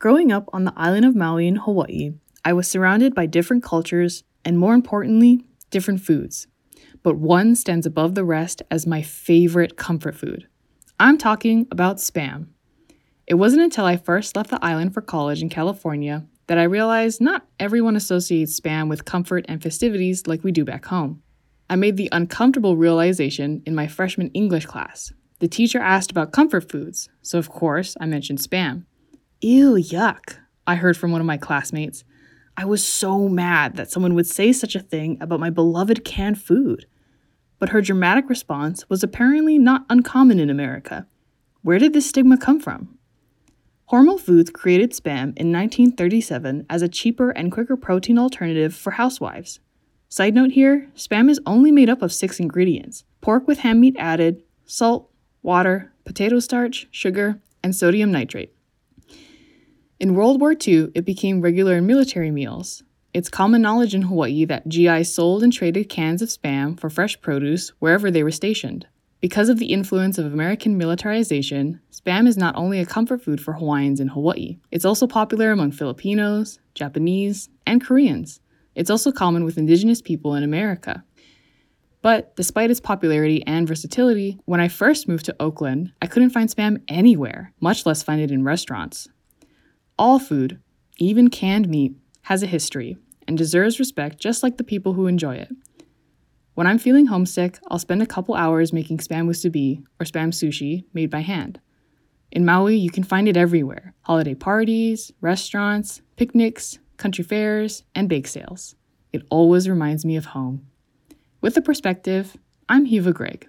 Growing up on the island of Maui in Hawaii, I was surrounded by different cultures and, more importantly, different foods. But one stands above the rest as my favorite comfort food. I'm talking about spam. It wasn't until I first left the island for college in California that I realized not everyone associates spam with comfort and festivities like we do back home. I made the uncomfortable realization in my freshman English class. The teacher asked about comfort foods, so of course I mentioned spam. Ew, yuck, I heard from one of my classmates. I was so mad that someone would say such a thing about my beloved canned food. But her dramatic response was apparently not uncommon in America. Where did this stigma come from? Hormel Foods created Spam in 1937 as a cheaper and quicker protein alternative for housewives. Side note here Spam is only made up of six ingredients pork with ham meat added, salt, water, potato starch, sugar, and sodium nitrate. In World War II, it became regular in military meals. It's common knowledge in Hawaii that GIs sold and traded cans of spam for fresh produce wherever they were stationed. Because of the influence of American militarization, spam is not only a comfort food for Hawaiians in Hawaii, it's also popular among Filipinos, Japanese, and Koreans. It's also common with indigenous people in America. But despite its popularity and versatility, when I first moved to Oakland, I couldn't find spam anywhere, much less find it in restaurants. All food, even canned meat, has a history and deserves respect just like the people who enjoy it. When I'm feeling homesick, I'll spend a couple hours making spam musubi or spam sushi made by hand. In Maui, you can find it everywhere holiday parties, restaurants, picnics, country fairs, and bake sales. It always reminds me of home. With the perspective, I'm Hiwa Greig.